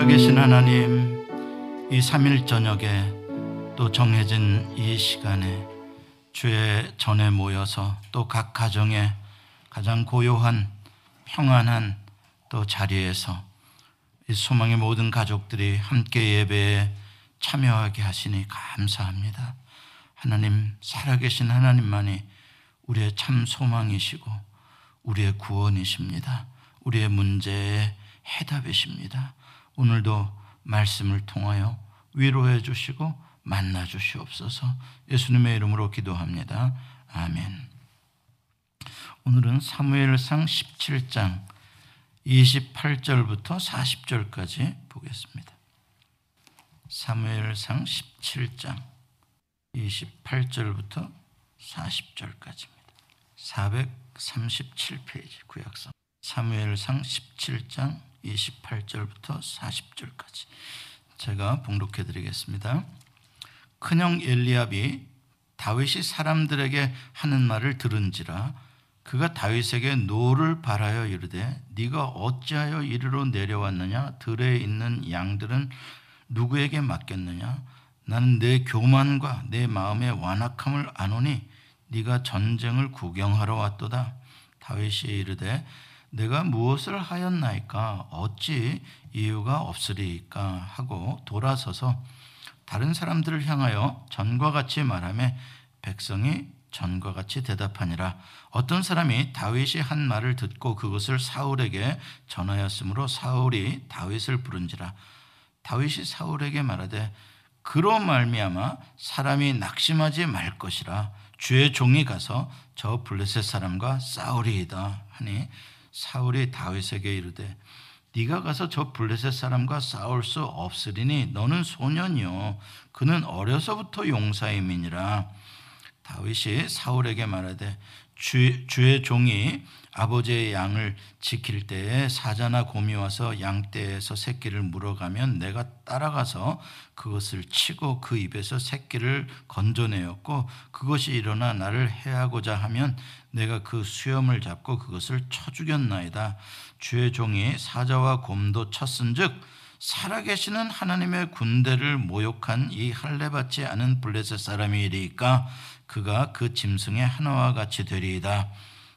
살아계신 하나님, 이 3일 저녁에 또 정해진 이 시간에 주의 전에 모여서 또 각 가정에 가장 고요한 평안한 또 자리에서 이 소망의 모든 가족들이 함께 예배에 참여하게 하시니 감사합니다. 하나님, 살아계신 하나님만이 우리의 참 소망이시고 우리의 구원이십니다. 우리의 문제의 해답이십니다. 오늘도 말씀을 통하여 위로해 주시고 만나 주시옵소서 예수님의 이름으로 기도합니다. 아멘. 오늘은 사무엘상 17장 28절부터 40절까지 보겠습니다. 사무엘상 17장 28절부터 40절까지입니다. 437페이지 구약성 사무엘상 17장 28절부터 40절까지 제가 봉독해 드리겠습니다. 큰형 엘리압이 다윗이 사람들에게 하는 말을 들은지라 그가 다윗에게 노를 발하여 이르되 네가 어찌하여 이리로 내려왔느냐? 들에 있는 양들은 누구에게 맡겼느냐? 나는 내 교만과 내 마음의 완악함을 아노니 네가 전쟁을 구경하러 왔도다. 다윗이 이르되 내가 무엇을 하였나이까? 어찌 이유가 없으리까? 하고 돌아서서 다른 사람들을 향하여 전과 같이 말하며 백성이 전과 같이 대답하니라. 어떤 사람이 다윗이 한 말을 듣고 그것을 사울에게 전하였으므로 사울이 다윗을 부른지라. 다윗이 사울에게 말하되 그로 말미암아 사람이 낙심하지 말 것이라. 주의 종이 가서 저 블레셋 사람과 싸우리이다 하니 사울이 다윗에게 이르되 네가 가서 저 블레셋 사람과 싸울 수 없으리니 너는 소년이요. 그는 어려서부터 용사임이니라. 다윗이 사울에게 말하되 주, 주의 종이 아버지의 양을 지킬 때에 사자나 곰이 와서 양떼에서 새끼를 물어가면 내가 따라가서 그것을 치고 그 입에서 새끼를 건져내었고 그것이 일어나 나를 해하고자 하면 내가 그 수염을 잡고 그것을 쳐 죽였나이다. 주의 종이 사자와 곰도 쳤은즉 살아계시는 하나님의 군대를 모욕한 이 할례받지 않은 블레셋 사람이리까 그가 그 짐승의 하나와 같이 되리이다.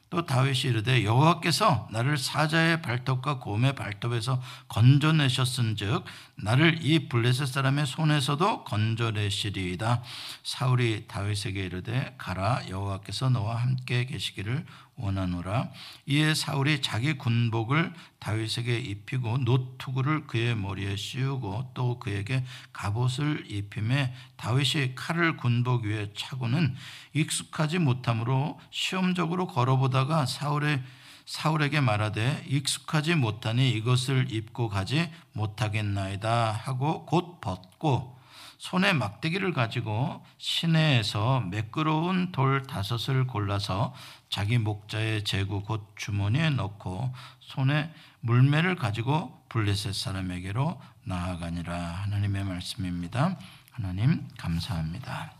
또 다윗이 이르되 여호와께서 나를 사자의 발톱과 곰의 발톱에서 건져내셨은즉 나를 이 블레셋 사람의 손에서도 건져내시리이다. 사울이 다윗에게 이르되 가라 여호와께서 너와 함께 계시기를 원하노라. 이에 사울이 자기 군복을 다윗에게 입히고 노투구를 그의 머리에 씌우고 또 그에게 갑옷을 입힘에 다윗이 칼을 군복 위에 차고는 익숙하지 못함으로 시험적으로 걸어보다가 사울의 사울에게 말하되 익숙하지 못하니 이것을 입고 가지 못하겠나이다 하고 곧 벗고 손에 막대기를 가지고 시내에서 매끄러운 돌 다섯을 골라서 자기 목자의 제구 곧 주머니에 넣고 손에 물매를 가지고 블레셋 사람에게로 나아가니라 하나님의 말씀입니다. 하나님 감사합니다.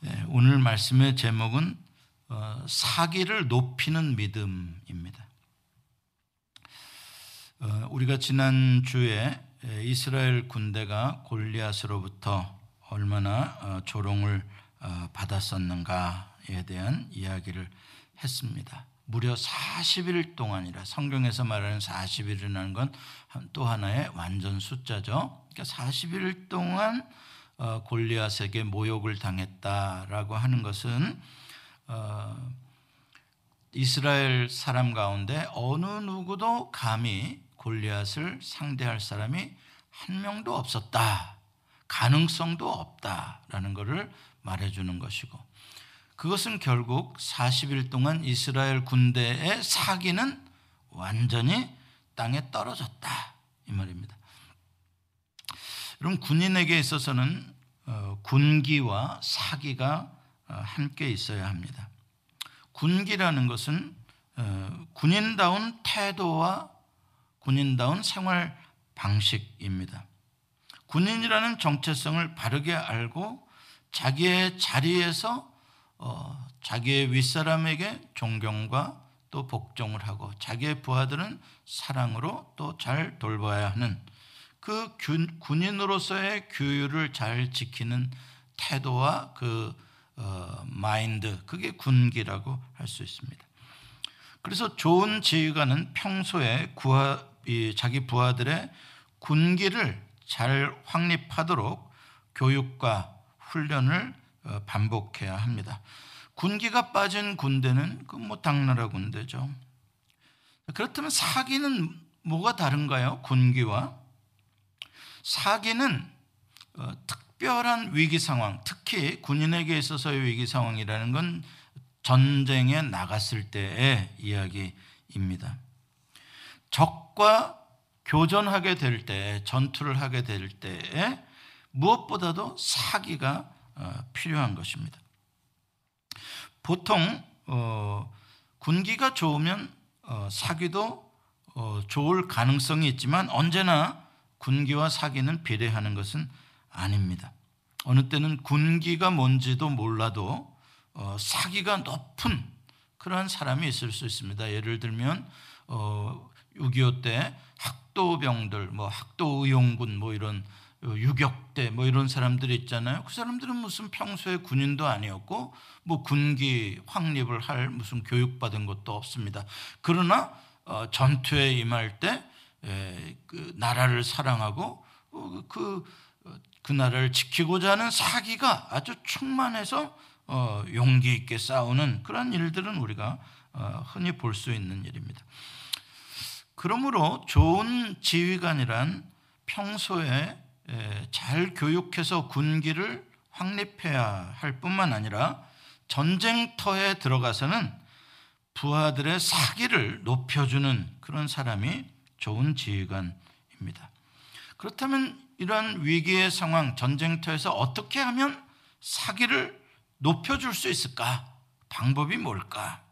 네, 오늘 말씀의 제목은 어, 사기를 높이는 믿음입니다. 어, 우리가 지난 주에 이스라엘 군대가 골리앗으로부터 얼마나 어, 조롱을 어, 받았었는가에 대한 이야기를 했습니다. 무려 40일 동안이라 성경에서 말하는 40일이라는 건 또 하나의 완전 숫자죠. 그러니까 40일 동안 어, 골리앗에게 모욕을 당했다라고 하는 것은 이스라엘 사람 가운데 어느 누구도 감히 골리앗을 상대할 사람이 한 명도 없었다. 가능성도 없다라는 것을 말해주는 것이고 그것은 결국 40일 동안 이스라엘 군대의 사기는 완전히 땅에 떨어졌다 이 말입니다. 여러분 군인에게 있어서는 어, 군기와 사기가 어, 함께 있어야 합니다. 군기라는 것은 어, 군인다운 태도와 군인다운 생활 방식입니다. 군인이라는 정체성을 바르게 알고 자기의 자리에서 어, 자기의 윗사람에게 존경과 또 복종을 하고 자기의 부하들은 사랑으로 또 잘 돌봐야 하는 그 군인으로서의 규율을 잘 지키는 태도와 그 어, 마인드 그게 군기라고 할 수 있습니다. 그래서 좋은 지휘관은 평소에 구하, 자기 부하들의 군기를 잘 확립하도록 교육과 훈련을 어, 반복해야 합니다. 군기가 빠진 군대는 그뭐 당나라 군대죠. 그렇다면 사기는 뭐가 다른가요? 군기와 사기는 어, 특 별한 위기 상황, 특히 군인에게 있어서의 위기 상황이라는 건 전쟁에 나갔을 때의 이야기입니다. 적과 교전하게 될 때, 전투를 하게 될 때에 무엇보다도 사기가 어, 필요한 것입니다. 보통 어, 군기가 좋으면 어, 사기도 어, 좋을 가능성이 있지만 언제나 군기와 사기는 비례하는 것은 아닙니다. 어느 때는 군기가 뭔지도 몰라도 어, 사기가 높은 그러한 사람이 있을 수 있습니다. 예를 들면 어, 6.25때 학도병들, 뭐 학도의용군 뭐 이런 어, 유격대 뭐 이런 사람들이 있잖아요. 그 사람들은 무슨 평소에 군인도 아니었고 뭐 군기 확립을 할 무슨 교육받은 것도 없습니다. 그러나 어, 전투에 임할 때그 나라를 사랑하고 어, 그, 그 나라를 지키고자 하는 사기가 아주 충만해서 용기 있게 싸우는 그런 일들은 우리가 흔히 볼 수 있는 일입니다. 그러므로 좋은 지휘관이란 평소에 잘 교육해서 군기를 확립해야 할 뿐만 아니라 전쟁터에 들어가서는 부하들의 사기를 높여주는 그런 사람이 좋은 지휘관입니다. 그렇다면 이러한 위기의 상황, 전쟁터에서 어떻게 하면 사기를 높여줄 수 있을까? 방법이 뭘까?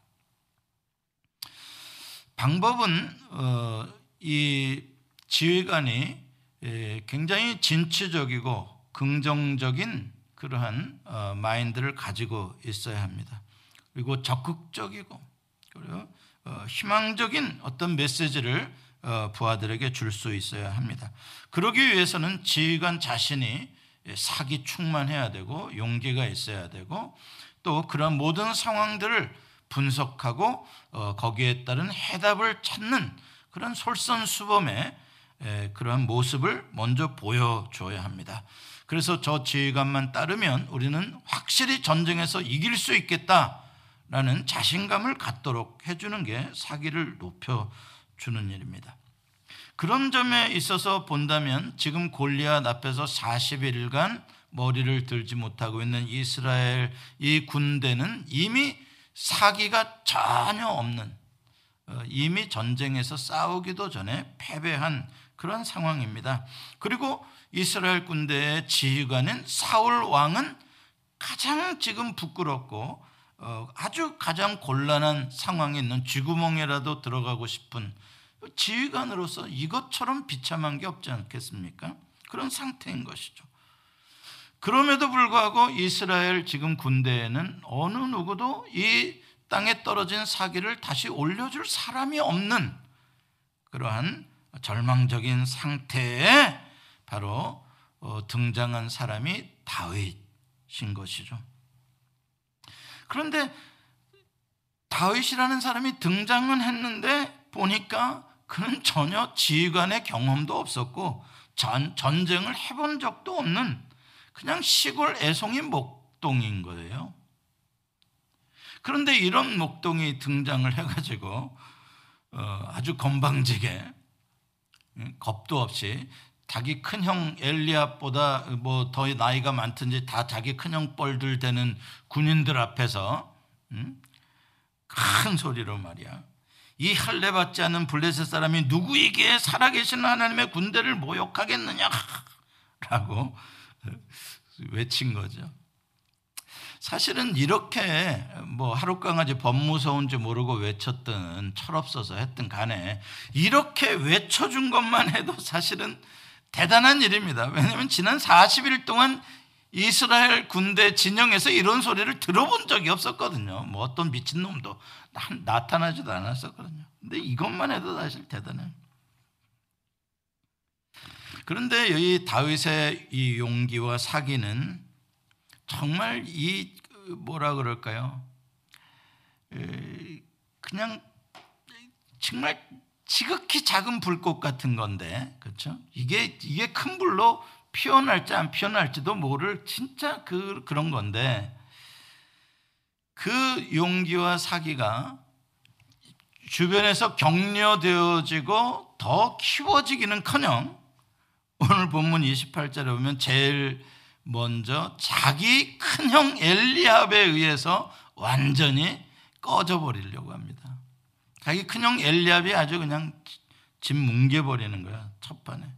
방법은 어, 이 지휘관이 예, 굉장히 진취적이고 긍정적인 그러한 어, 마인드를 가지고 있어야 합니다. 그리고 적극적이고 그리고 어, 희망적인 어떤 메시지를 어, 부하들에게 줄 수 있어야 합니다. 그러기 위해서는 지휘관 자신이 사기 충만해야 되고 용기가 있어야 되고 또 그런 모든 상황들을 분석하고 거기에 따른 해답을 찾는 그런 솔선수범의 그러한 모습을 먼저 보여줘야 합니다. 그래서 저 지휘관만 따르면 우리는 확실히 전쟁에서 이길 수 있겠다라는 자신감을 갖도록 해주는 게 사기를 높여 주는 일입니다. 그런 점에 있어서 본다면 지금 골리앗 앞에서 40일간 머리를 들지 못하고 있는 이스라엘 이 군대는 이미 사기가 전혀 없는 어, 이미 전쟁에서 싸우기도 전에 패배한 그런 상황입니다. 그리고 이스라엘 군대의 지휘관인 사울 왕은 가장 지금 부끄럽고 어, 아주 가장 곤란한 상황에 있는 쥐구멍에라도 들어가고 싶은 지휘관으로서 이것처럼 비참한 게 없지 않겠습니까? 그런 상태인 것이죠. 그럼에도 불구하고 이스라엘 지금 군대에는 어느 누구도 이 땅에 떨어진 사기를 다시 올려줄 사람이 없는 그러한 절망적인 상태에 바로 어, 등장한 사람이 다윗인 것이죠. 그런데 다윗이라는 사람이 등장은 했는데 보니까 그는 전혀 지휘관의 경험도 없었고 전, 전쟁을 해본 적도 없는 그냥 시골 애송이 목동인 거예요. 그런데 이런 목동이 등장을 해가지고 어, 아주 건방지게 겁도 없이 자기 큰형 엘리압보다 뭐 더 나이가 많든지 다 자기 큰형 뻘들 되는 군인들 앞에서 큰 소리로 말이야. 이 할례 받지 않은 블레셋 사람이 누구에게 살아계신 하나님의 군대를 모욕하겠느냐라고 외친 거죠. 사실은 이렇게 뭐 하룻강아지 법 무서운지 모르고 외쳤든 철없어서 했든 간에 이렇게 외쳐준 것만 해도 사실은 대단한 일입니다. 왜냐하면 지난 40일 동안 이스라엘 군대 진영에서 이런 소리를 들어본 적이 없었거든요. 뭐 어떤 미친 놈도 나타나지도 않았었거든요. 근데 이것만 해도 사실 대단해요. 그런데 이 다윗의 이 용기와 사기는 정말 이 뭐라 그럴까요? 그냥 정말 지극히 작은 불꽃 같은 건데, 그렇죠? 이게 이게 큰 불로 피어날지 안 피어날지도 모를 진짜 그 그런 건데, 그 용기와 사기가 주변에서 격려되어지고 더 키워지기는 커녕 오늘 본문 28절에 보면 제일 먼저 자기 큰형 엘리압에 의해서 완전히 꺼져 버리려고 합니다. 자기 큰형 엘리압이 아주 그냥 집 뭉개버리는 거야 첫판에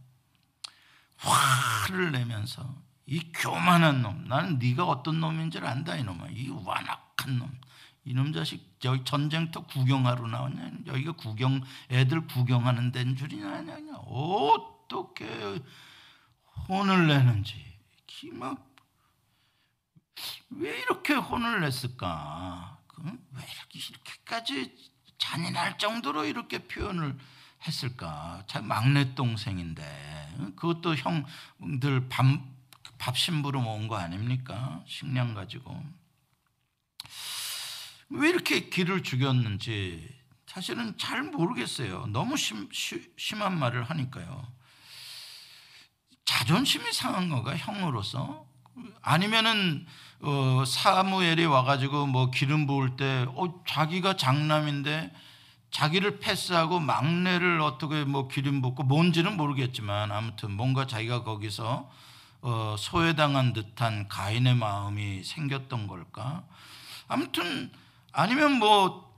화를 내면서 이 교만한 놈 나는 네가 어떤 놈인지 안다 이놈아. 이 완악한 놈. 이놈 자식 여기 전쟁터 구경하러 나왔냐? 여기가 구경 애들 구경하는 데인 줄이냐? 아니냐 어떻게 혼을 내는지. 막왜 이렇게 혼을 냈을까? 왜 이렇게 이렇게까지 잔인할 정도로 이렇게 표현을 했을까? 참 막내 동생인데 그것도 형들 밥, 밥 심부름 온 거 아닙니까? 식량 가지고 왜 이렇게 기를 죽였는지 사실은 잘 모르겠어요. 너무 심, 심한 말을 하니까요. 자존심이 상한 거가 형으로서 아니면은 어, 사무엘이 와가지고 뭐 기름 부을 때 어, 자기가 장남인데 자기를 패스하고 막내를 어떻게 뭐 기름 붓고 뭔지는 모르겠지만 아무튼 뭔가 자기가 거기서 어, 소외당한 듯한 가인의 마음이 생겼던 걸까? 아무튼 아니면 뭐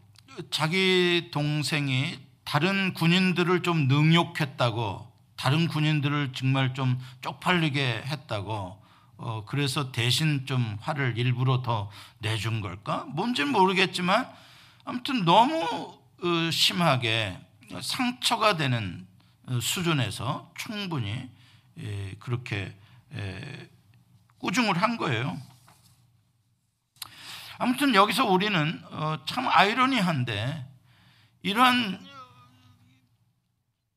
자기 동생이 다른 군인들을 좀 능욕했다고 다른 군인들을 정말 좀 쪽팔리게 했다고 어, 그래서 대신 좀 화를 일부러 더 내준 걸까? 뭔지는 모르겠지만 아무튼 너무 어, 심하게 상처가 되는 어, 수준에서 충분히 예, 그렇게 예, 꾸중을 한 거예요. 아무튼 여기서 우리는 어, 참 아이러니한데 이러한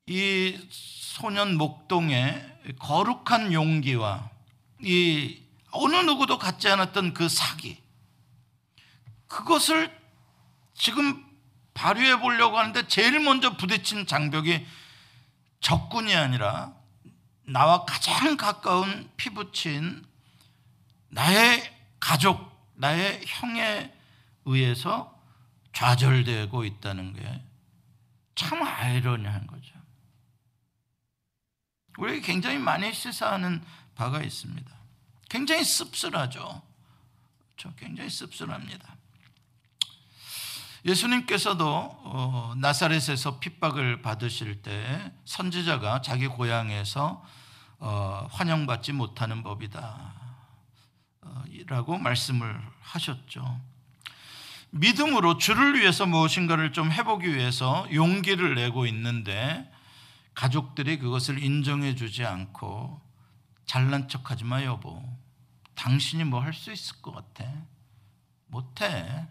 이 소년 목동의 거룩한 용기와 이 어느 누구도 갖지 않았던 그 사기 그것을 지금 발휘해 보려고 하는데 제일 먼저 부딪힌 장벽이 적군이 아니라 나와 가장 가까운 피부친 나의 가족, 나의 형에 의해서 좌절되고 있다는 게 참 아이러니한 거죠. 우리 굉장히 많이 시사하는 바가 있습니다. 굉장히 씁쓸하죠. 저 굉장히 씁쓸합니다. 예수님께서도 어, 나사렛에서 핍박을 받으실 때 선지자가 자기 고향에서 어, 환영받지 못하는 법이다. 어, 라고 말씀을 하셨죠. 믿음으로 주를 위해서 무엇인가를 좀 해보기 위해서 용기를 내고 있는데 가족들이 그것을 인정해 주지 않고 잘난 척 하지 마 여보. 당신이 뭐 할 수 있을 것 같아? 못해.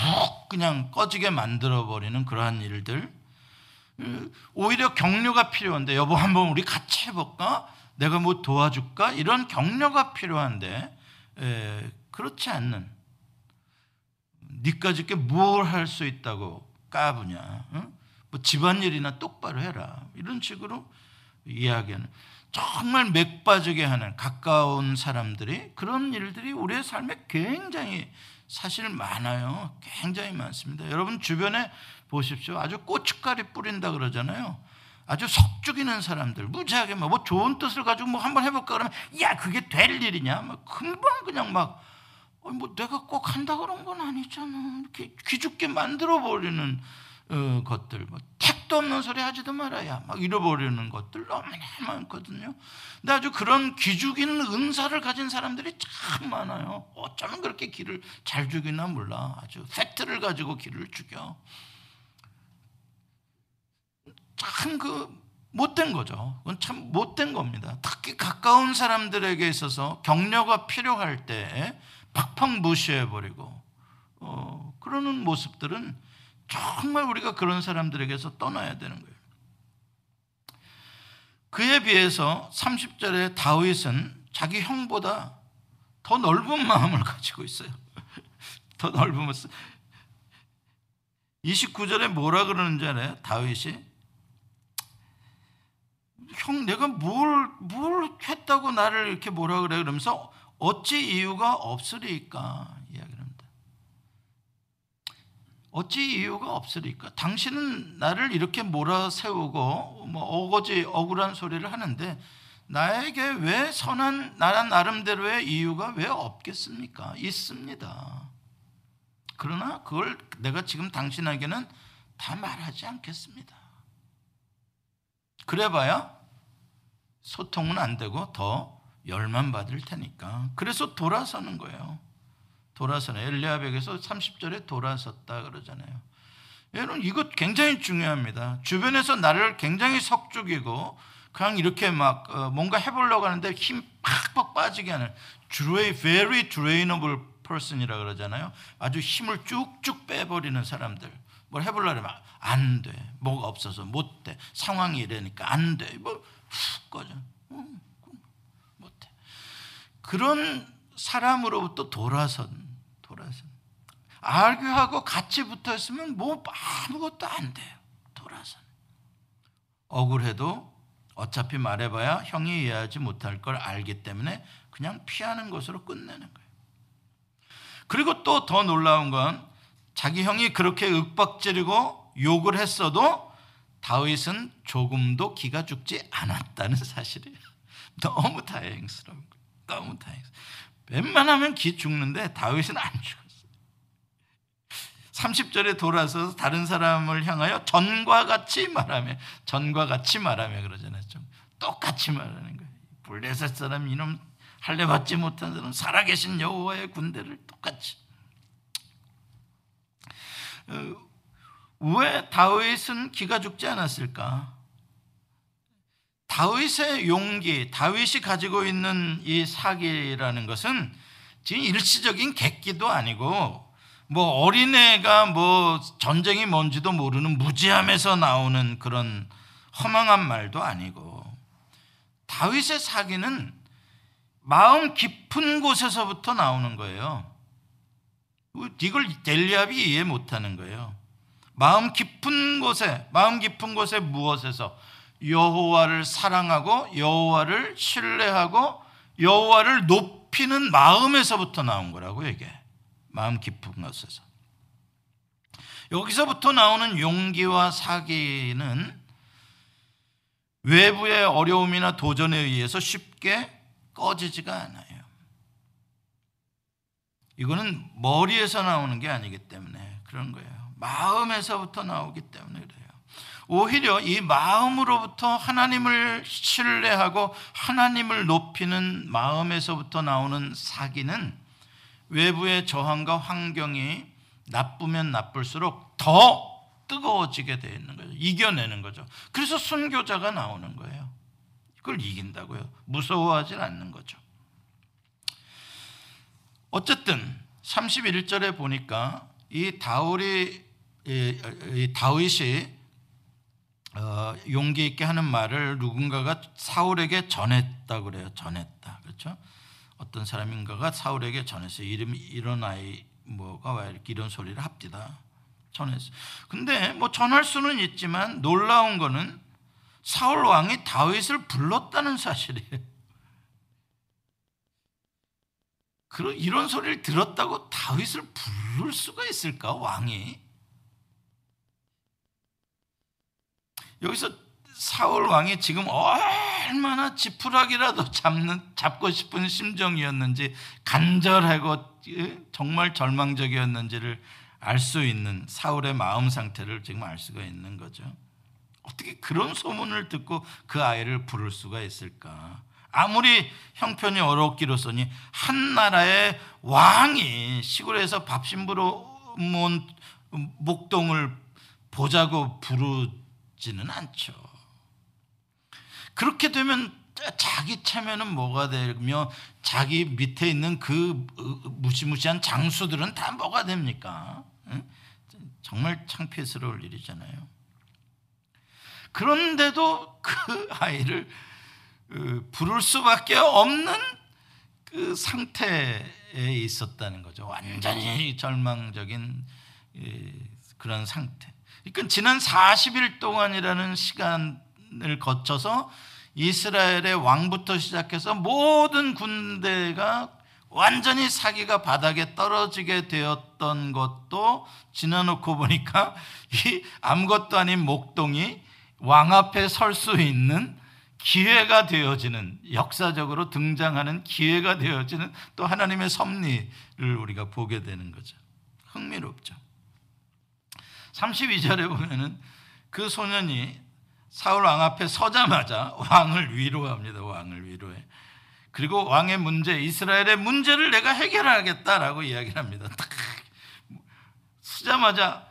푹 그냥 꺼지게 만들어 버리는 그러한 일들. 오히려 격려가 필요한데 여보 한번 우리 같이 해볼까? 내가 뭐 도와줄까? 이런 격려가 필요한데 에, 그렇지 않는 니까짓게 뭘 할 수 있다고 까부냐? 응? 뭐 집안일이나 똑바로 해라 이런 식으로 이야기하는 정말 맥 빠지게 하는 가까운 사람들이 그런 일들이 우리의 삶에 굉장히 사실 많아요. 굉장히 많습니다. 여러분 주변에 보십시오. 아주 고춧가루 뿌린다 그러잖아요. 아주 속 죽이는 사람들, 무지하게 뭐, 뭐 좋은 뜻을 가지고 뭐 한번 해볼까 그러면 야 그게 될 일이냐? 막 금방 그냥 막 어, 뭐 내가 꼭 한다 그런 건 아니잖아. 이렇게 기죽게 만들어 버리는 어, 것들, 뭐 택도 없는 소리 하지도 말아야 막 잃어버리는 것들 너무나 많거든요. 근데 아주 그런 기죽이는 은사를 가진 사람들이 참 많아요. 어쩌면 그렇게 기를 잘 죽이나 몰라. 아주 팩트를 가지고 기를 죽여. 참 그 못된 거죠. 그건 참 못된 겁니다. 특히 가까운 사람들에게 있어서 격려가 필요할 때 팍팍 무시해버리고 어, 그러는 모습들은 정말 우리가 그런 사람들에게서 떠나야 되는 거예요. 그에 비해서 30절에 다윗은 자기 형보다 더 넓은 마음을 가지고 있어요. 더 넓은 모습. 29절에 뭐라 그러는지 알아요? 다윗이 형 내가 뭘, 뭘 했다고 나를 이렇게 뭐라 그래 그러면서 어찌 이유가 없으리까. 어찌 이유가 없으리까? 당신은 나를 이렇게 몰아세우고 뭐 어거지 억울한 소리를 하는데 나에게 왜 선한 나란 나름대로의 이유가 왜 없겠습니까? 있습니다. 그러나 그걸 내가 지금 당신에게는 다 말하지 않겠습니다. 그래봐야 소통은 안 되고 더 열만 받을 테니까. 그래서 돌아서는 거예요. 돌아서는 엘리야백에서 30절에 돌아섰다 그러잖아요. 여러분 이것 굉장히 중요합니다. 주변에서 나를 굉장히 석죽이고 그냥 이렇게 막 어, 뭔가 해보려고 하는데 힘 팍팍 빠지게 하는 very drainable person이라 그러잖아요. 아주 힘을 쭉쭉 빼버리는 사람들. 뭘 해보려고 하면 안 돼. 뭐가 없어서 못 돼. 상황이 이러니까 안 돼. 뭐훅 꺼져. 음, 못해. 그런 사람으로부터 돌아선. 알교하고 같이 붙어 있으면 뭐 아무것도 안 돼요. 돌아선. 억울해도 어차피 말해봐야 형이 이해하지 못할 걸 알기 때문에 그냥 피하는 것으로 끝내는 거예요. 그리고 또 더 놀라운 건 자기 형이 그렇게 윽박지르고 욕을 했어도 다윗은 조금도 기가 죽지 않았다는 사실이에요. 너무 다행스러운 거예요. 너무 다행스러워. 웬만하면 기 죽는데 다윗은 안 죽었어요. 30절에 돌아서 다른 사람을 향하여 전과 같이 말하며 전과 같이 말하며 그러잖아요. 좀 똑같이 말하는 거예요. 블레셋 사람 이놈 할례 받지 못한 사람 살아계신 여호와의 군대를 똑같이 어, 왜 다윗은 기가 죽지 않았을까? 다윗의 용기, 다윗이 가지고 있는 이 사기라는 것은 지금 일시적인 객기도 아니고 뭐 어린애가 뭐 전쟁이 뭔지도 모르는 무지함에서 나오는 그런 허망한 말도 아니고 다윗의 사기는 마음 깊은 곳에서부터 나오는 거예요. 이걸 델리압이 이해 못하는 거예요. 마음 깊은 곳에 마음 깊은 곳에 무엇에서 여호와를 사랑하고 여호와를 신뢰하고 여호와를 높이는 마음에서부터 나온 거라고 이게 마음 깊은 곳에서 여기서부터 나오는 용기와 사기는 외부의 어려움이나 도전에 의해서 쉽게 꺼지지가 않아요. 이거는 머리에서 나오는 게 아니기 때문에 그런 거예요. 마음에서부터 나오기 때문에 그래요. 오히려 이 마음으로부터 하나님을 신뢰하고 하나님을 높이는 마음에서부터 나오는 사기는 외부의 저항과 환경이 나쁘면 나쁠수록 더 뜨거워지게 되어 있는 거죠. 이겨내는 거죠. 그래서 순교자가 나오는 거예요. 그걸 이긴다고요. 무서워하지 않는 거죠. 어쨌든 31절에 보니까 이 다울이 이 다윗이 어, 용기 있게 하는 말을 누군가가 사울에게 전했다 그래요. 전했다. 그렇죠? 어떤 사람인가가 사울에게 전했어요. 이름 이런 아이 뭐가 왜 이렇게 이런 소리를 합디다. 전했어. 근데 뭐 전할 수는 있지만 놀라운 거는 사울 왕이 다윗을 불렀다는 사실이에요. 그런 이런 소리를 들었다고 다윗을 부를 수가 있을까 왕이? 여기서 사울 왕이 지금 얼마나 지푸라기라도 잡는 잡고 싶은 심정이었는지 간절하고 예, 정말 절망적이었는지를 알 수 있는 사울의 마음 상태를 지금 알 수가 있는 거죠. 어떻게 그런 소문을 듣고 그 아이를 부를 수가 있을까? 아무리 형편이 어렵기로서니 한 나라의 왕이 시골에서 밥심부로 온 목동을 보자고 부르 지는 않죠. 그렇게 되면 자기 체면은 뭐가 되며 자기 밑에 있는 그 무시무시한 장수들은 다 뭐가 됩니까? 정말 창피스러울 일이잖아요. 그런데도 그 아이를 어, 부를 수밖에 없는 그 상태에 있었다는 거죠. 완전히 절망적인 그런 상태. 그러니까 지난 40일 동안이라는 시간을 거쳐서 이스라엘의 왕부터 시작해서 모든 군대가 완전히 사기가 바닥에 떨어지게 되었던 것도 지나놓고 보니까 이 아무것도 아닌 목동이 왕 앞에 설 수 있는 기회가 되어지는 역사적으로 등장하는 기회가 되어지는 또 하나님의 섭리를 우리가 보게 되는 거죠. 흥미롭죠. 32절에 보면은 그 소년이 사울 왕 앞에 서자마자 왕을 위로합니다. 왕을 위로해. 그리고 왕의 문제, 이스라엘의 문제를 내가 해결하겠다라고 이야기를 합니다. 딱 서자마자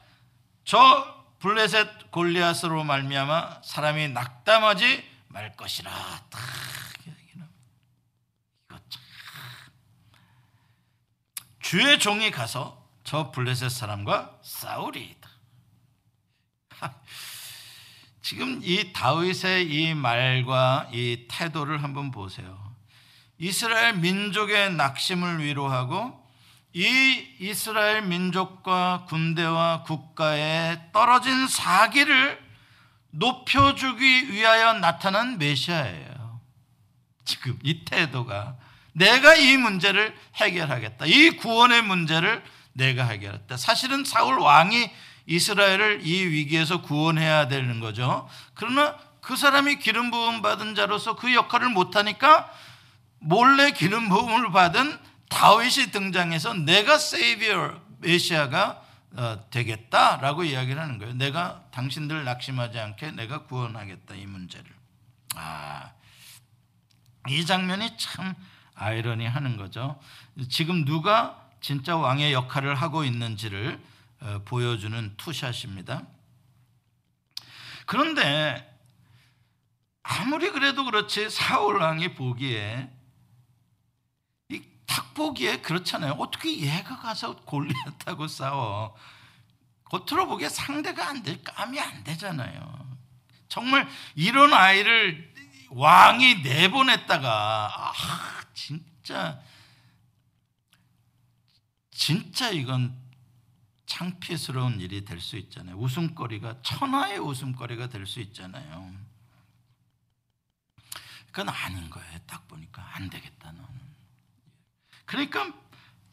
저 블레셋 골리앗으로 말미암아 사람이 낙담하지 말 것이라 딱 이거 참 주의 종이 가서 저 블레셋 사람과 싸우리이다. 지금 이 다윗의 이 말과 이 태도를 한번 보세요. 이스라엘 민족의 낙심을 위로하고 이 이스라엘 민족과 군대와 국가에 떨어진 사기를 높여주기 위하여 나타난 메시아예요. 지금 이 태도가 내가 이 문제를 해결하겠다. 이 구원의 문제를 내가 해결했다. 사실은 사울 왕이 이스라엘을 이 위기에서 구원해야 되는 거죠. 그러나 그 사람이 기름 부음 받은 자로서 그 역할을 못 하니까 몰래 기름 부음을 받은 다윗이 등장해서 내가 세이비어 메시아가 어, 되겠다라고 이야기를 하는 거예요. 내가 당신들 낙심하지 않게 내가 구원하겠다 이 문제를. 아, 이 장면이 참 아이러니하는 거죠. 지금 누가 진짜 왕의 역할을 하고 있는지를 어, 보여주는 투샷입니다. 그런데 아무리 그래도 그렇지 사울 왕이 보기에 탁 보기에 그렇잖아요. 어떻게 얘가 가서 골리앗하고 싸워? 겉으로 보기에 상대가 안 될, 감이 안 되잖아요. 정말 이런 아이를 왕이 내보냈다가, 아, 진짜, 진짜 이건 창피스러운 일이 될 수 있잖아요. 웃음거리가, 천하의 웃음거리가 될 수 있잖아요. 그건 아닌 거예요. 딱 보니까. 안 되겠다는. 그러니까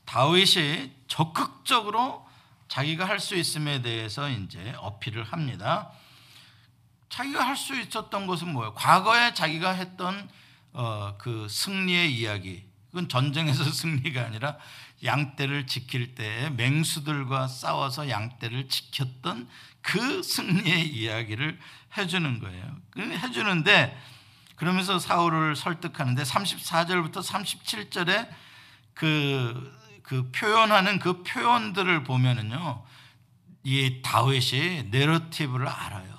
다윗이 적극적으로 자기가 할 수 있음에 대해서 이제 어필을 합니다. 자기가 할 수 있었던 것은 뭐예요? 과거에 자기가 했던 어, 그 승리의 이야기. 그건 전쟁에서 승리가 아니라 양떼를 지킬 때 맹수들과 싸워서 양떼를 지켰던 그 승리의 이야기를 해주는 거예요. 해주는데 그러면서 사울을 설득하는데 34절부터 37절에 그, 그 표현하는 그 표현들을 보면은요, 이 다윗이 내러티브를 알아요.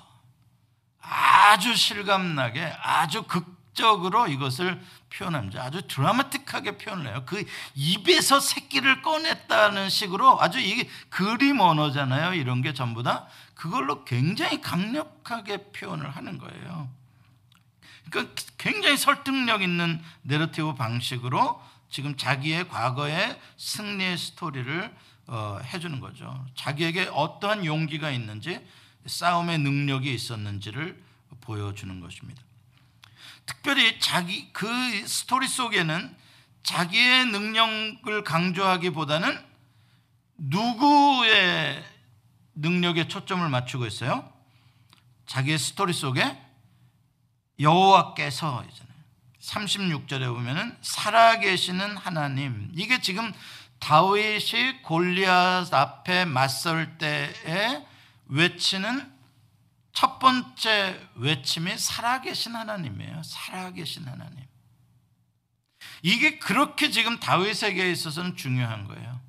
아주 실감나게, 아주 극 적으로 이것을 표현합니다. 아주 드라마틱하게 표현을 해요. 그 입에서 새끼를 꺼냈다는 식으로 아주 이게 그림 언어잖아요. 이런 게 전부 다. 그걸로 굉장히 강력하게 표현을 하는 거예요. 그러니까 굉장히 설득력 있는 내러티브 방식으로 지금 자기의 과거의 승리의 스토리를 어, 해주는 거죠. 자기에게 어떠한 용기가 있는지 싸움의 능력이 있었는지를 보여주는 것입니다. 특별히 자기 그 스토리 속에는 자기의 능력을 강조하기보다는 누구의 능력에 초점을 맞추고 있어요? 자기의 스토리 속에 여호와께서 36절에 보면은 살아계시는 하나님. 이게 지금 다윗이 골리앗 앞에 맞설 때에 외치는 첫 번째 외침이 살아계신 하나님이에요. 살아계신 하나님. 이게 그렇게 지금 다윗에게 있어서는 중요한 거예요.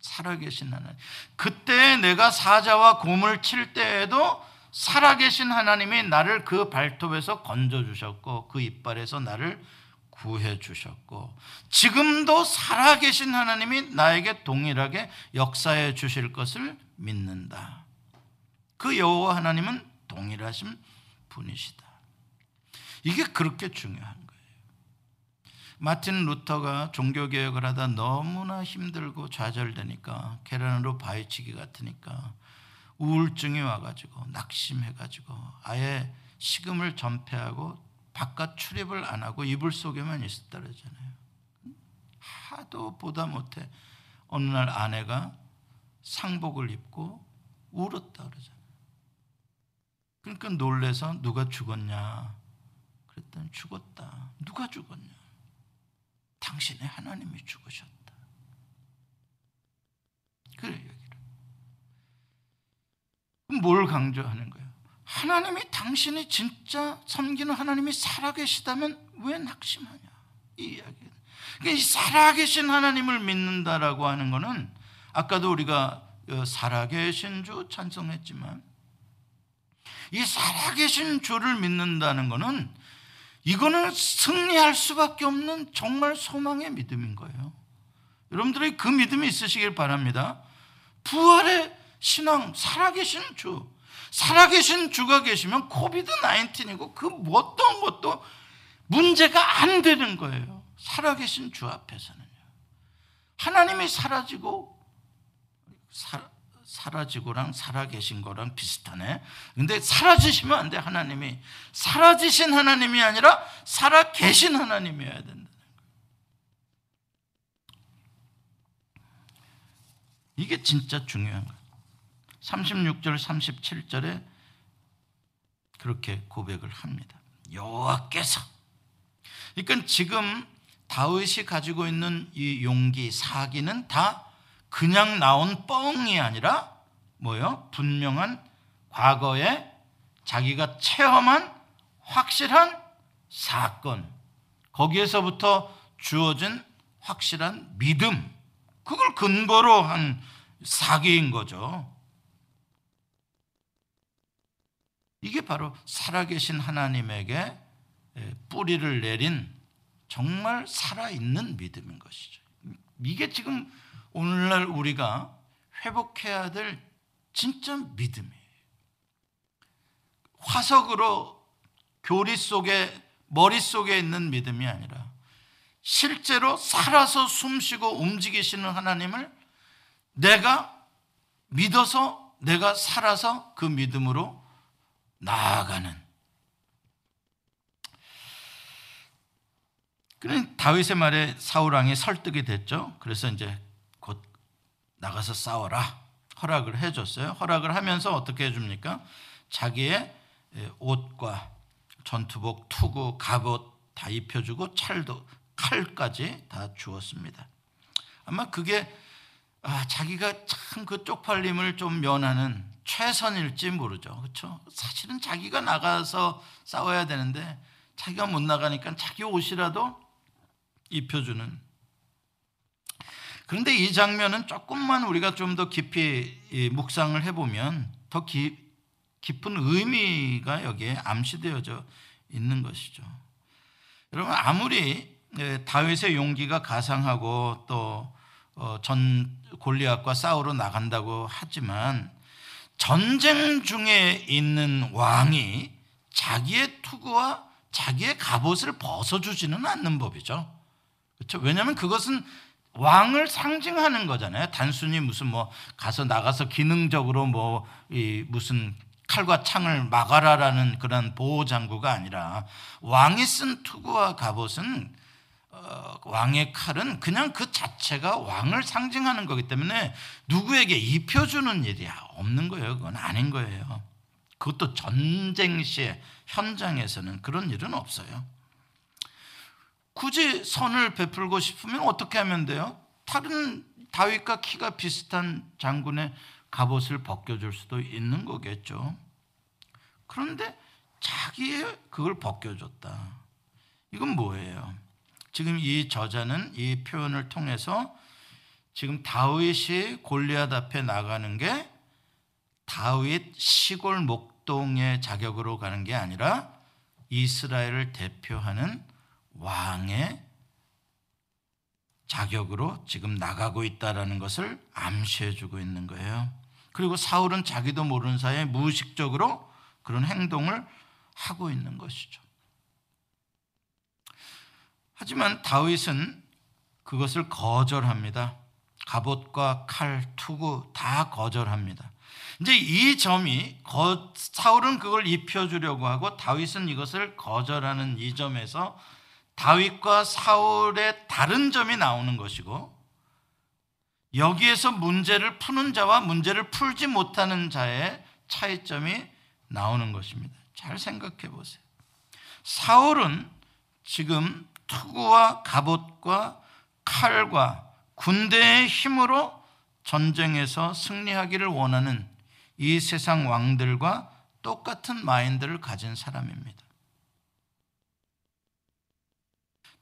살아계신 하나님. 그때 내가 사자와 곰을 칠 때에도 살아계신 하나님이 나를 그 발톱에서 건져 주셨고 그 이빨에서 나를 구해 주셨고 지금도 살아계신 하나님이 나에게 동일하게 역사해 주실 것을 믿는다. 그 여호와 하나님은 동일하신 분이시다. 이게 그렇게 중요한 거예요. 마틴 루터가 종교 개혁을 하다 너무나 힘들고 좌절되니까 계란으로 바위치기 같으니까 우울증이 와가지고 낙심해가지고 아예 식음을 전폐하고 바깥 출입을 안 하고 이불 속에만 있었다 그러잖아요. 하도 보다 못해 어느 날 아내가 상복을 입고 울었다 그러잖아요. 그러니까 놀래서 누가 죽었냐? 그랬더니 죽었다. 누가 죽었냐? 당신의 하나님이 죽으셨다. 그래 여기를. 그럼 뭘 강조하는 거예요? 하나님이 당신이 진짜 섬기는 하나님이 살아계시다면 왜 낙심하냐? 이 이야기. 그러니까 이 살아계신 하나님을 믿는다라고 하는 것은 아까도 우리가 어, 살아계신 주 찬송했지만 이 살아계신 주를 믿는다는 것은 이거는 승리할 수밖에 없는 정말 소망의 믿음인 거예요. 여러분들이 그 믿음이 있으시길 바랍니다. 부활의 신앙, 살아계신 주. 살아계신 주가 계시면 코비드 19이고 그 어떤 것도 문제가 안 되는 거예요. 살아계신 주 앞에서는요. 하나님이 사라지고 사, 사라지고랑 살아계신 거랑 비슷하네. 근데 사라지시면 안 돼, 하나님이. 사라지신 하나님이 아니라 살아계신 하나님이어야 거예요. 이게 진짜 중요한 거예요. 36절, 37절에 그렇게 고백을 합니다. 여호와께서. 그러니까 지금 다윗이 가지고 있는 이 용기, 사기는 다 그냥 나온 뻥이 아니라 뭐요? 분명한 과거에 자기가 체험한 확실한 사건. 거기에서부터 주어진 확실한 믿음. 그걸 근거로 한 사기인 거죠. 이게 바로 살아계신 하나님에게 뿌리를 내린 정말 살아있는 믿음인 것이죠. 이게 지금 오늘날 우리가 회복해야 될 진짜 믿음이에요. 화석으로 교리 속에 머릿속에 있는 믿음이 아니라 실제로 살아서 숨쉬고 움직이시는 하나님을 내가 믿어서 내가 살아서 그 믿음으로 나아가는 그는 다윗의 말에 사울 왕이 설득이 됐죠. 그래서 이제 곧 나가서 싸워라 허락을 해줬어요. 허락을 하면서 어떻게 해줍니까? 자기의 옷과 전투복, 투구, 갑옷 다 입혀주고 찰도 칼까지 다 주었습니다. 아마 그게 아, 자기가 참 그 쪽팔림을 좀 면하는 최선일지 모르죠. 그렇죠? 사실은 자기가 나가서 싸워야 되는데 자기가 못 나가니까 자기 옷이라도 입혀주는. 그런데 이 장면은 조금만 우리가 좀 더 깊이 묵상을 해보면 더 기, 깊은 의미가 여기에 암시되어져 있는 것이죠. 여러분 아무리 예, 다윗의 용기가 가상하고 또전 어, 골리앗과 싸우러 나간다고 하지만 전쟁 중에 있는 왕이 자기의 투구와 자기의 갑옷을 벗어주지는 않는 법이죠. 그렇죠? 왜냐하면 그것은 왕을 상징하는 거잖아요. 단순히 무슨 뭐 가서 나가서 기능적으로 뭐 이 무슨 칼과 창을 막아라라는 그런 보호 장구가 아니라 왕이 쓴 투구와 갑옷은 어, 왕의 칼은 그냥 그 자체가 왕을 상징하는 거기 때문에 누구에게 입혀주는 일이 없는 거예요. 그건 아닌 거예요. 그것도 전쟁 시에 현장에서는 그런 일은 없어요. 굳이 선을 베풀고 싶으면 어떻게 하면 돼요? 다른 다윗과 키가 비슷한 장군의 갑옷을 벗겨줄 수도 있는 거겠죠. 그런데 자기의 그걸 벗겨줬다. 이건 뭐예요? 지금 이 저자는 이 표현을 통해서 지금 다윗이 골리앗 앞에 나가는 게 다윗 시골 목 목동의 자격으로 가는 게 아니라 이스라엘을 대표하는 왕의 자격으로 지금 나가고 있다라는 것을 암시해 주고 있는 거예요. 그리고 사울은 자기도 모르는 사이에 무의식적으로 그런 행동을 하고 있는 것이죠. 하지만 다윗은 그것을 거절합니다. 갑옷과 칼, 투구 다 거절합니다. 이제 이 점이 사울은 그걸 입혀주려고 하고 다윗은 이것을 거절하는 이 점에서 다윗과 사울의 다른 점이 나오는 것이고 여기에서 문제를 푸는 자와 문제를 풀지 못하는 자의 차이점이 나오는 것입니다. 잘 생각해 보세요. 사울은 지금 투구와 갑옷과 칼과 군대의 힘으로 전쟁에서 승리하기를 원하는 이 세상 왕들과 똑같은 마인드를 가진 사람입니다.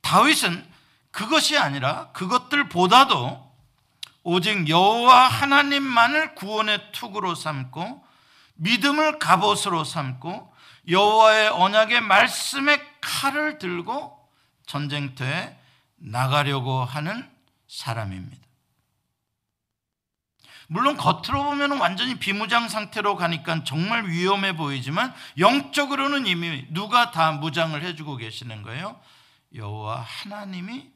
다윗은 그것이 아니라 그것들보다도 오직 여호와 하나님만을 구원의 투구로 삼고 믿음을 갑옷으로 삼고 여호와의 언약의 말씀의 칼을 들고 전쟁터에 나가려고 하는 사람입니다. 물론 겉으로 보면 완전히 비무장 상태로 가니까 정말 위험해 보이지만 영적으로는 이미 누가 다 무장을 해주고 계시는 거예요? 여호와 하나님이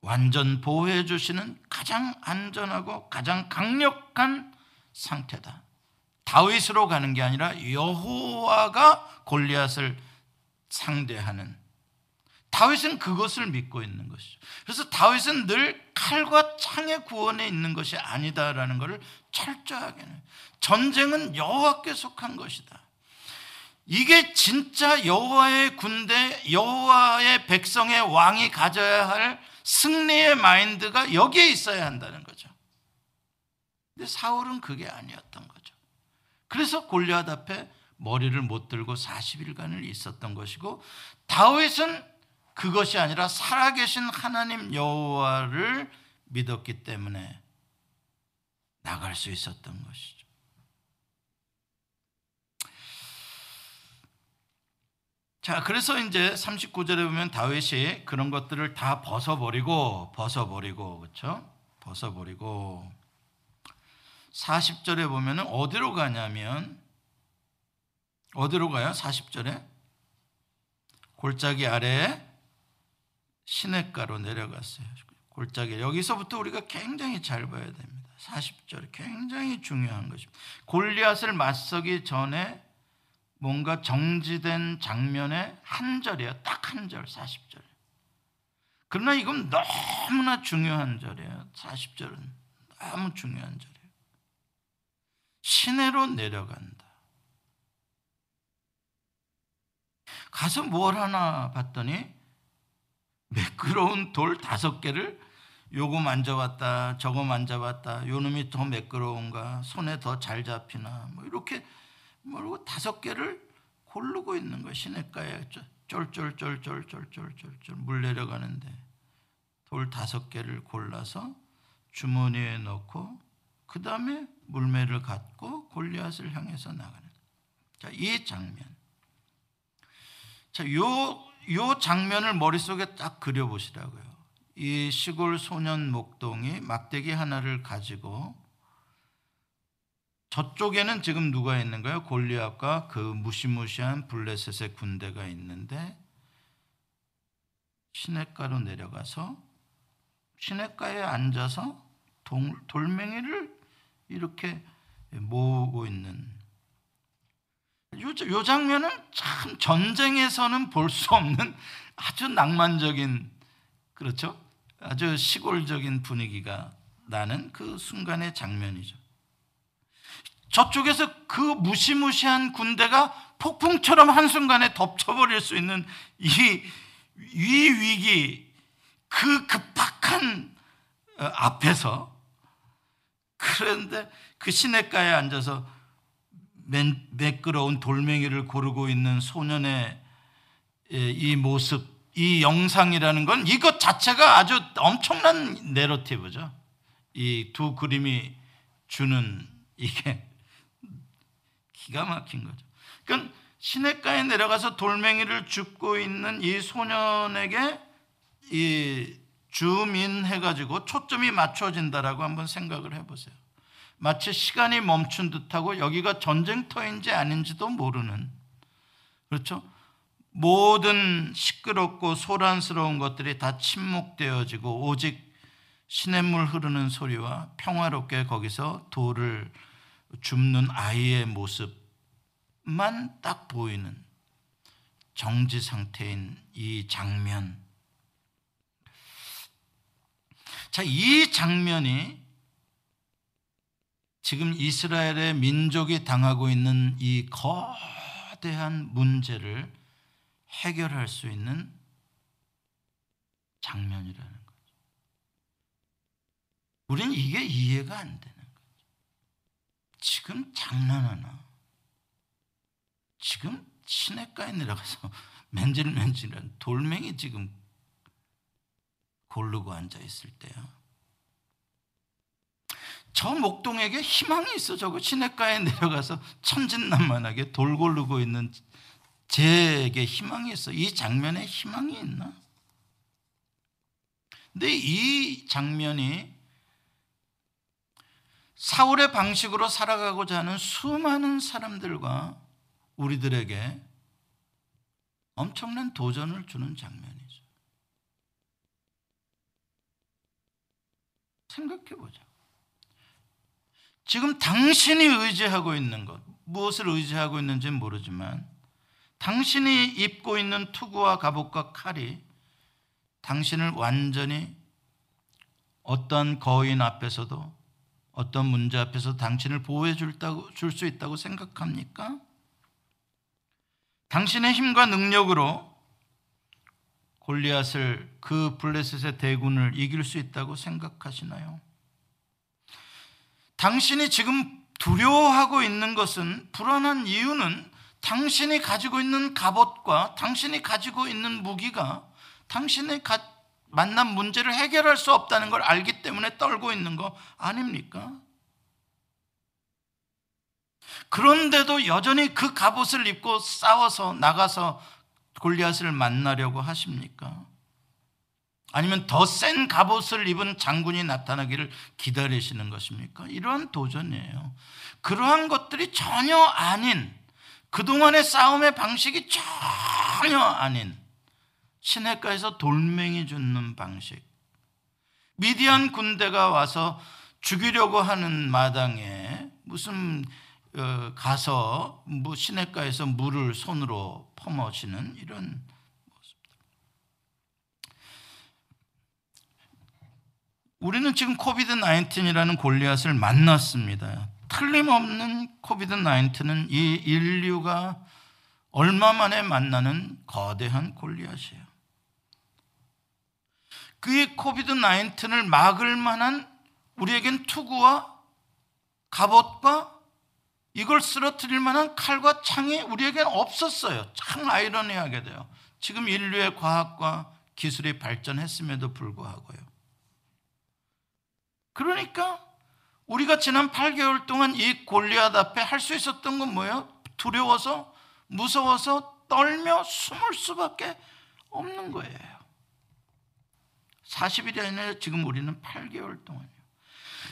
완전 보호해 주시는 가장 안전하고 가장 강력한 상태다. 다윗으로 가는 게 아니라 여호와가 골리앗을 상대하는 다윗은 그것을 믿고 있는 것이죠. 그래서 다윗은 늘 칼과 창의 구원에 있는 것이 아니다라는 것을 철저하게 전쟁은 여호와께 속한 것이다. 이게 진짜 여호와의 군대, 여호와의 백성의 왕이 가져야 할 승리의 마인드가 여기에 있어야 한다는 거죠. 근데 사울은 그게 아니었던 거죠. 그래서 골리앗 앞에 머리를 못 들고 40일간을 있었던 것이고 다윗은 그것이 아니라 살아계신 하나님 여호와를 믿었기 때문에 나갈 수 있었던 것이죠. 자, 그래서 이제 39절에 보면 다윗이 그런 것들을 다 벗어버리고 벗어버리고 그렇죠? 벗어버리고 40절에 보면은 어디로 가냐면 어디로 가요? 40절에 골짜기 아래에 시냇가로 내려갔어요. 골짜기 여기서부터 우리가 굉장히 잘 봐야 됩니다. 40절 굉장히 중요한 것입니다. 골리앗을 맞서기 전에 뭔가 정지된 장면의 한 절이에요. 딱 한 절, 40절. 그러나 이건 너무나 중요한 절이에요. 40절은 너무 중요한 절이에요. 시내로 내려간다. 가서 뭘 하나 봤더니 매끄러운 돌 다섯 개를 요거 만져봤다, 저거 만져봤다, 요 놈이 더 매끄러운가, 손에 더 잘 잡히나, 뭐 이렇게 뭐고 다섯 개를 고르고 있는 거예요. 시냇가에 쫄쫄쫄쫄쫄쫄쫄쫄 물 내려가는데 돌 다섯 개를 골라서 주머니에 넣고 그 다음에 물매를 갖고 골리앗을 향해서 나가는. 자, 이 장면. 자, 요, 요 장면을 머릿속에 딱 그려보시라고요. 이 시골 소년 목동이 막대기 하나를 가지고 저쪽에는 지금 누가 있는 거예요? 골리앗과 그 무시무시한 블레셋의 군대가 있는데 시냇가로 내려가서 시냇가에 앉아서 돌, 돌멩이를 이렇게 모으고 있는 요, 요 장면은 참 전쟁에서는 볼 수 없는 아주 낭만적인 그렇죠? 아주 시골적인 분위기가 나는 그 순간의 장면이죠. 저쪽에서 그 무시무시한 군대가 폭풍처럼 한순간에 덮쳐버릴 수 있는 이, 이 위기, 그 급박한 어, 앞에서 그런데 그 시냇가에 앉아서 매끄러운 돌멩이를 고르고 있는 소년의 이 모습, 이 영상이라는 건 이것 자체가 아주 엄청난 내러티브죠. 이 두 그림이 주는 이게 기가 막힌 거죠. 그러니까 시냇가에 내려가서 돌멩이를 줍고 있는 이 소년에게 이 주민 해가지고 초점이 맞춰진다라고 한번 생각을 해보세요. 마치 시간이 멈춘 듯하고 여기가 전쟁터인지 아닌지도 모르는 그렇죠? 모든 시끄럽고 소란스러운 것들이 다 침묵되어지고 오직 시냇물 흐르는 소리와 평화롭게 거기서 돌을 줍는 아이의 모습만 딱 보이는 정지 상태인 이 장면. 자, 이 장면이 지금 이스라엘의 민족이 당하고 있는 이 거대한 문제를 해결할 수 있는 장면이라는 거죠. 우리는 이게 이해가 안 거죠. 지금 장난하나? 지금 시냇가에 내려가서 맨질맨질한 돌멩이 지금 고르고 앉아 있을 때야. 저 목동에게 희망이 있어. 저거 시냇가에 내려가서 천진난만하게 돌 고르고 있는 제게 희망이 있어. 이 장면에 희망이 있나? 근데 이 장면이 사울의 방식으로 살아가고자 하는 수많은 사람들과 우리들에게 엄청난 도전을 주는 장면이죠. 생각해 보자. 지금 당신이 의지하고 있는 것, 무엇을 의지하고 있는지는 모르지만 당신이 입고 있는 투구와 갑옷과 칼이 당신을 완전히 어떤 거인 앞에서도 어떤 문제 앞에서 당신을 보호해 줄 수 있다고 생각합니까? 당신의 힘과 능력으로 골리앗을 그 블레셋의 대군을 이길 수 있다고 생각하시나요? 당신이 지금 두려워하고 있는 것은 불안한 이유는 당신이 가지고 있는 갑옷과 당신이 가지고 있는 무기가 당신의 만난 문제를 해결할 수 없다는 걸 알기 때문에 떨고 있는 거 아닙니까? 그런데도 여전히 그 갑옷을 입고 싸워서 나가서 골리앗을 만나려고 하십니까? 아니면 더 센 갑옷을 입은 장군이 나타나기를 기다리시는 것입니까? 이러한 도전이에요. 그러한 것들이 전혀 아닌 그동안의 싸움의 방식이 전혀 아닌 시내가에서 돌멩이 줍는 방식. 미디안 군대가 와서 죽이려고 하는 마당에 무슨 어, 가서 뭐 시내가에서 물을 손으로 퍼머시는 이런 모습들. 우리는 지금 COVID 19이라는 골리앗을 만났습니다. 틀림없는 COVID 19은 이 인류가 얼마 만에 만나는 거대한 골리앗이에요. 그의 COVID 19을 막을 만한 우리에겐 투구와 갑옷과 이걸 쓰러뜨릴 만한 칼과 창이 우리에겐 없었어요. 참 아이러니하게 돼요. 지금 인류의 과학과 기술이 발전했음에도 불구하고요. 그러니까 우리가 지난 8개월 동안 이 골리앗 앞에 할 수 있었던 건 뭐예요? 두려워서 무서워서 떨며 숨을 수밖에 없는 거예요. 40일이 아니라 지금 우리는 8개월 동안이요.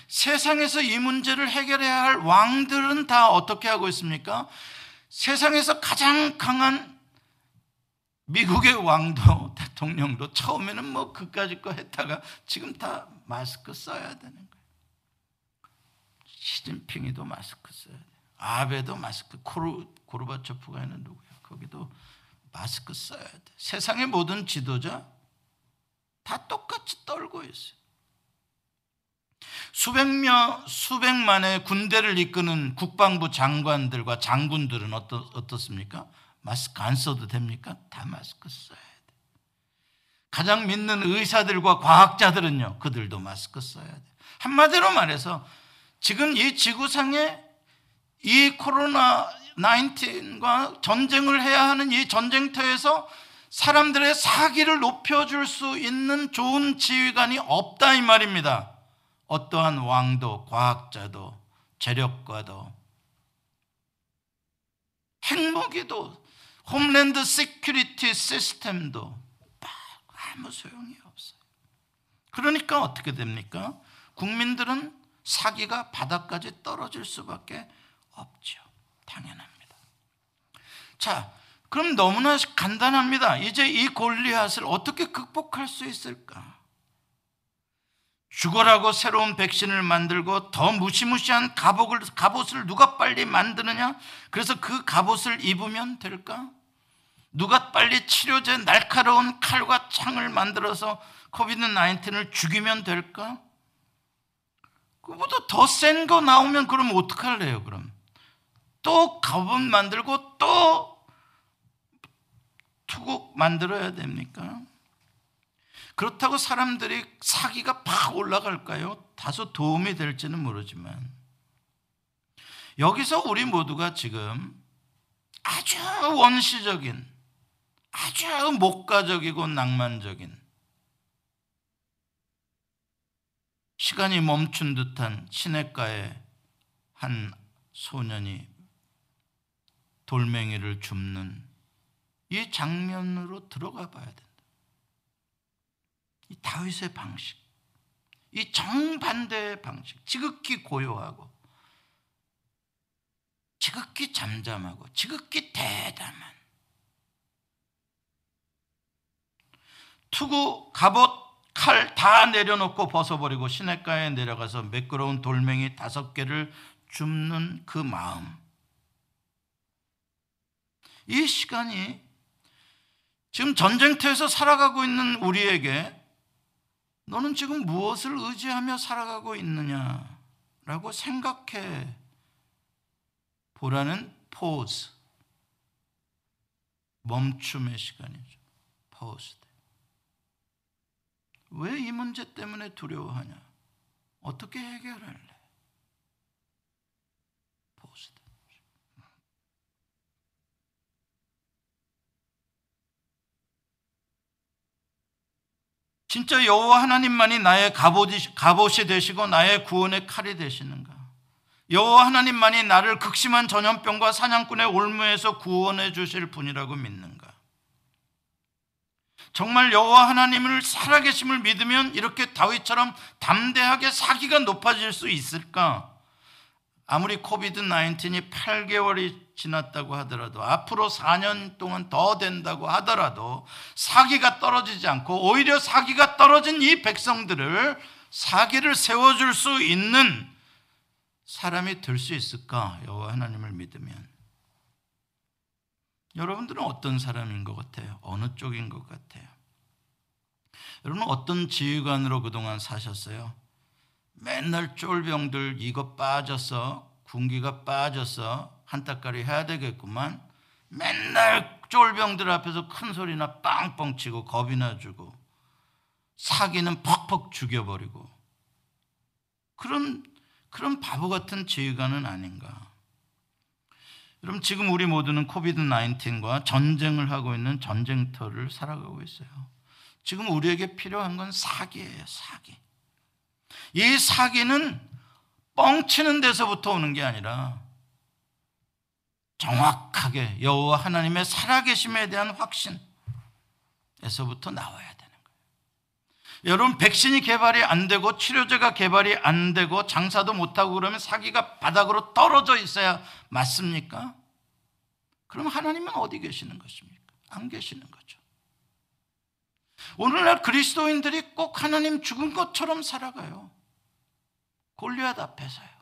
세상에서 이 문제를 해결해야 할 왕들은 다 어떻게 하고 있습니까? 세상에서 가장 강한 미국의 왕도 대통령도 처음에는 뭐 그까짓 거 했다가 지금 다 마스크 써야 되는 거예요. 시진핑이도 마스크 써야 돼. 아베도 마스크. 코르, 고르바초프가 있는 누구야? 거기도 마스크 써야 돼. 세상의 모든 지도자 다 똑같이 떨고 있어요. 수백명, 수백만의 군대를 이끄는 국방부 장관들과 장군들은 어떻, 어떻습니까? 마스크 안 써도 됩니까? 다 마스크 써야 돼. 가장 믿는 의사들과 과학자들은요, 그들도 마스크 써야 돼. 한마디로 말해서 지금 이 지구상에 이 코로나 19과 전쟁을 해야 하는 이 전쟁터에서 사람들의 사기를 높여줄 수 있는 좋은 지휘관이 없다 이 말입니다. 어떠한 왕도 과학자도 재력가도 핵무기도 Homeland Security 시스템도 아무 소용이 없어요. 그러니까 어떻게 됩니까? 국민들은 사기가 바닥까지 떨어질 수밖에 없죠. 당연합니다. 자, 그럼 너무나 간단합니다. 이제 이 골리앗을 어떻게 극복할 수 있을까? 죽어라고 새로운 백신을 만들고 더 무시무시한 갑옷을, 갑옷을 누가 빨리 만드느냐? 그래서 그 갑옷을 입으면 될까? 누가 빨리 치료제 날카로운 칼과 창을 만들어서 코비드 19을 죽이면 될까? 그보다 더 센 거 나오면 그럼 어떡할래요, 그럼? 또 갑옷 만들고 또 투국 만들어야 됩니까? 그렇다고 사람들이 사기가 팍 올라갈까요? 다소 도움이 될지는 모르지만 여기서 우리 모두가 지금 아주 원시적인 아주 목가적이고 낭만적인 시간이 멈춘 듯한 시냇가에 한 소년이 돌멩이를 줍는 이 장면으로 들어가 봐야 된다. 이 다윗의 방식, 이 정반대의 방식, 지극히 고요하고, 지극히 잠잠하고, 지극히 대담한, 투구, 갑옷, 칼 다 내려놓고 벗어버리고 시냇가에 내려가서 매끄러운 돌멩이 다섯 개를 줍는 그 마음. 이 시간이 지금 전쟁터에서 살아가고 있는 우리에게 너는 지금 무엇을 의지하며 살아가고 있느냐라고 생각해 보라는 포즈. 멈춤의 시간이죠. 포즈. 왜이 문제 때문에 두려워하냐? 어떻게 해결할래? 포즈. 진짜 여호와 하나님만이 나의 갑옷이, 되시고 나의 구원의 칼이 되시는가? 여호와 하나님만이 나를 극심한 전염병과 사냥꾼의 올무에서 구원해 주실 분이라고 믿는가? 정말 여호와 하나님을 살아계심을 믿으면 이렇게 다윗처럼 담대하게 사기가 높아질 수 있을까? 아무리 코비드 19이 8개월이 지났다고 하더라도 앞으로 4년 동안 더 된다고 하더라도 사기가 떨어지지 않고 오히려 사기가 떨어진 이 백성들을 사기를 세워줄 수 있는 사람이 될 수 있을까? 여호와 하나님을 믿으면 여러분들은 어떤 사람인 것 같아요? 어느 쪽인 것 같아요? 여러분은 어떤 지휘관으로 그동안 사셨어요? 맨날 쫄병들 이거 빠져서 군기가 빠져서 한따까리 해야 되겠구만. 맨날 쫄병들 앞에서 큰 소리나 빵빵 치고 겁이나 주고 사기는 퍽퍽 죽여버리고 그런 그런 바보 같은 지휘관은 아닌가. 여러분 지금 우리 모두는 코비드 19과 전쟁을 하고 있는 전쟁터를 살아가고 있어요. 지금 우리에게 필요한 건 사기예요, 사기. 이 사기는 뻥치는 데서부터 오는 게 아니라 정확하게 여호와 하나님의 살아계심에 대한 확신에서부터 나와야 되는 거예요. 여러분 백신이 개발이 안 되고 치료제가 개발이 안 되고 장사도 못 하고 그러면 사기가 바닥으로 떨어져 있어야 맞습니까? 그럼 하나님은 어디 계시는 것입니까? 안 계시는 거죠. 오늘날 그리스도인들이 꼭 하나님 죽은 것처럼 살아가요. 골리앗 앞에서요.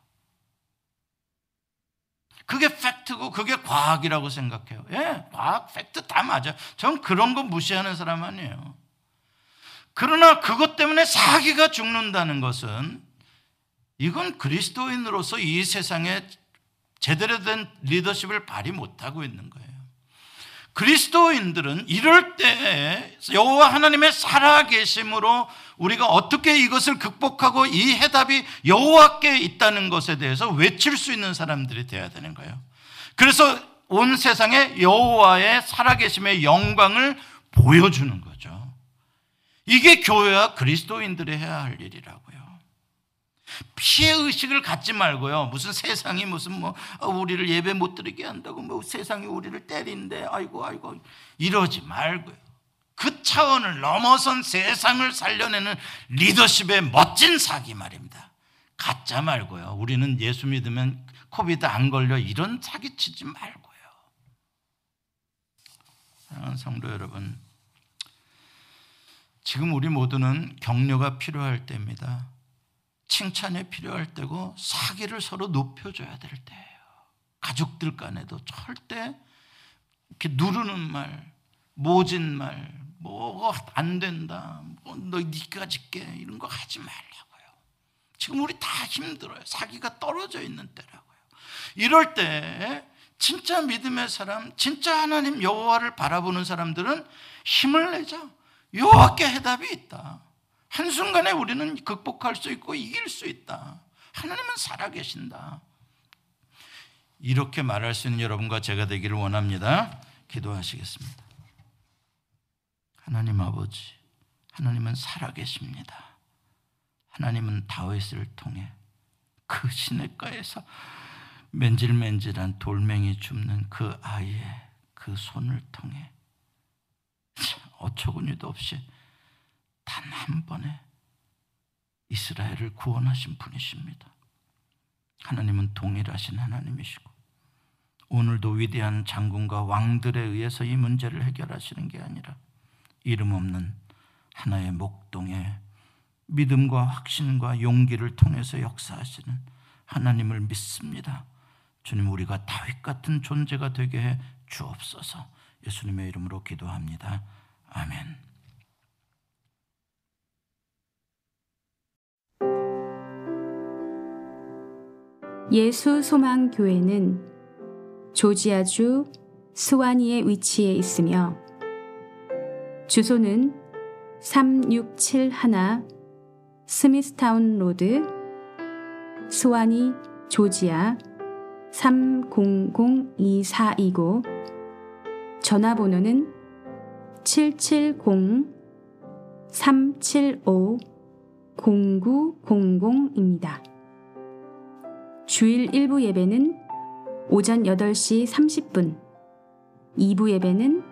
그게 팩트고 그게 과학이라고 생각해요. 예, 과학, 팩트 다 맞아. 전 그런 거 무시하는 사람 아니에요. 그러나 그것 때문에 사기가 죽는다는 것은 이건 그리스도인으로서 이 세상에 제대로 된 리더십을 발휘 못하고 있는 거예요. 그리스도인들은 이럴 때 여호와 하나님의 살아계심으로 우리가 어떻게 이것을 극복하고 이 해답이 여호와께 있다는 것에 대해서 외칠 수 있는 사람들이 되어야 되는 거예요. 그래서 온 세상에 여호와의 살아계심의 영광을 보여주는 거죠. 이게 교회와 그리스도인들이 해야 할 일이라고요. 피해 의식을 갖지 말고요. 무슨 세상이 무슨 뭐 어, 우리를 예배 못 드리게 한다고 뭐 세상이 우리를 때린대. 아이고 아이고 이러지 말고요. 그 차원을 넘어선 세상을 살려내는 리더십의 멋진 사기 말입니다. 가짜 말고요. 우리는 예수 믿으면 코비드 안 걸려 이런 사기 치지 말고요. 사랑하는 성도 여러분, 지금 우리 모두는 격려가 필요할 때입니다. 칭찬이 필요할 때고 사기를 서로 높여줘야 될 때예요. 가족들 간에도 절대 이렇게 누르는 말, 모진 말, 뭐가 안 된다, 뭐너 니가 짓게 이런 거 하지 말라고요. 지금 우리 다 힘들어요. 사기가 떨어져 있는 때라고요. 이럴 때 진짜 믿음의 사람, 진짜 하나님 여호와를 바라보는 사람들은 힘을 내자. 여호와께 해답이 있다. 한순간에 우리는 극복할 수 있고 이길 수 있다. 하나님은 살아계신다. 이렇게 말할 수 있는 여러분과 제가 되기를 원합니다. 기도하시겠습니다. 하나님 아버지, 하나님은 살아계십니다. 하나님은 다윗을 통해 그 시냇가에서 맨질맨질한 돌멩이 줍는 그 아이의 그 손을 통해 어처구니도 없이 단 한 번에 이스라엘을 구원하신 분이십니다. 하나님은 동일하신 하나님이시고 오늘도 위대한 장군과 왕들에 의해서 이 문제를 해결하시는 게 아니라 이름 없는 하나의 목동에 믿음과 확신과 용기를 통해서 역사하시는 하나님을 믿습니다. 주님 우리가 다윗 같은 존재가 되게 해 주옵소서. 예수님의 이름으로 기도합니다. 아멘. 예수 소망 교회는 조지아주 스와니에 위치해 있으며 주소는 3671 스미스타운 로드 스와니 조지아 30024이고 전화번호는 770-375-0900입니다. 주일 1부 예배는 오전 8시 30분, 2부 예배는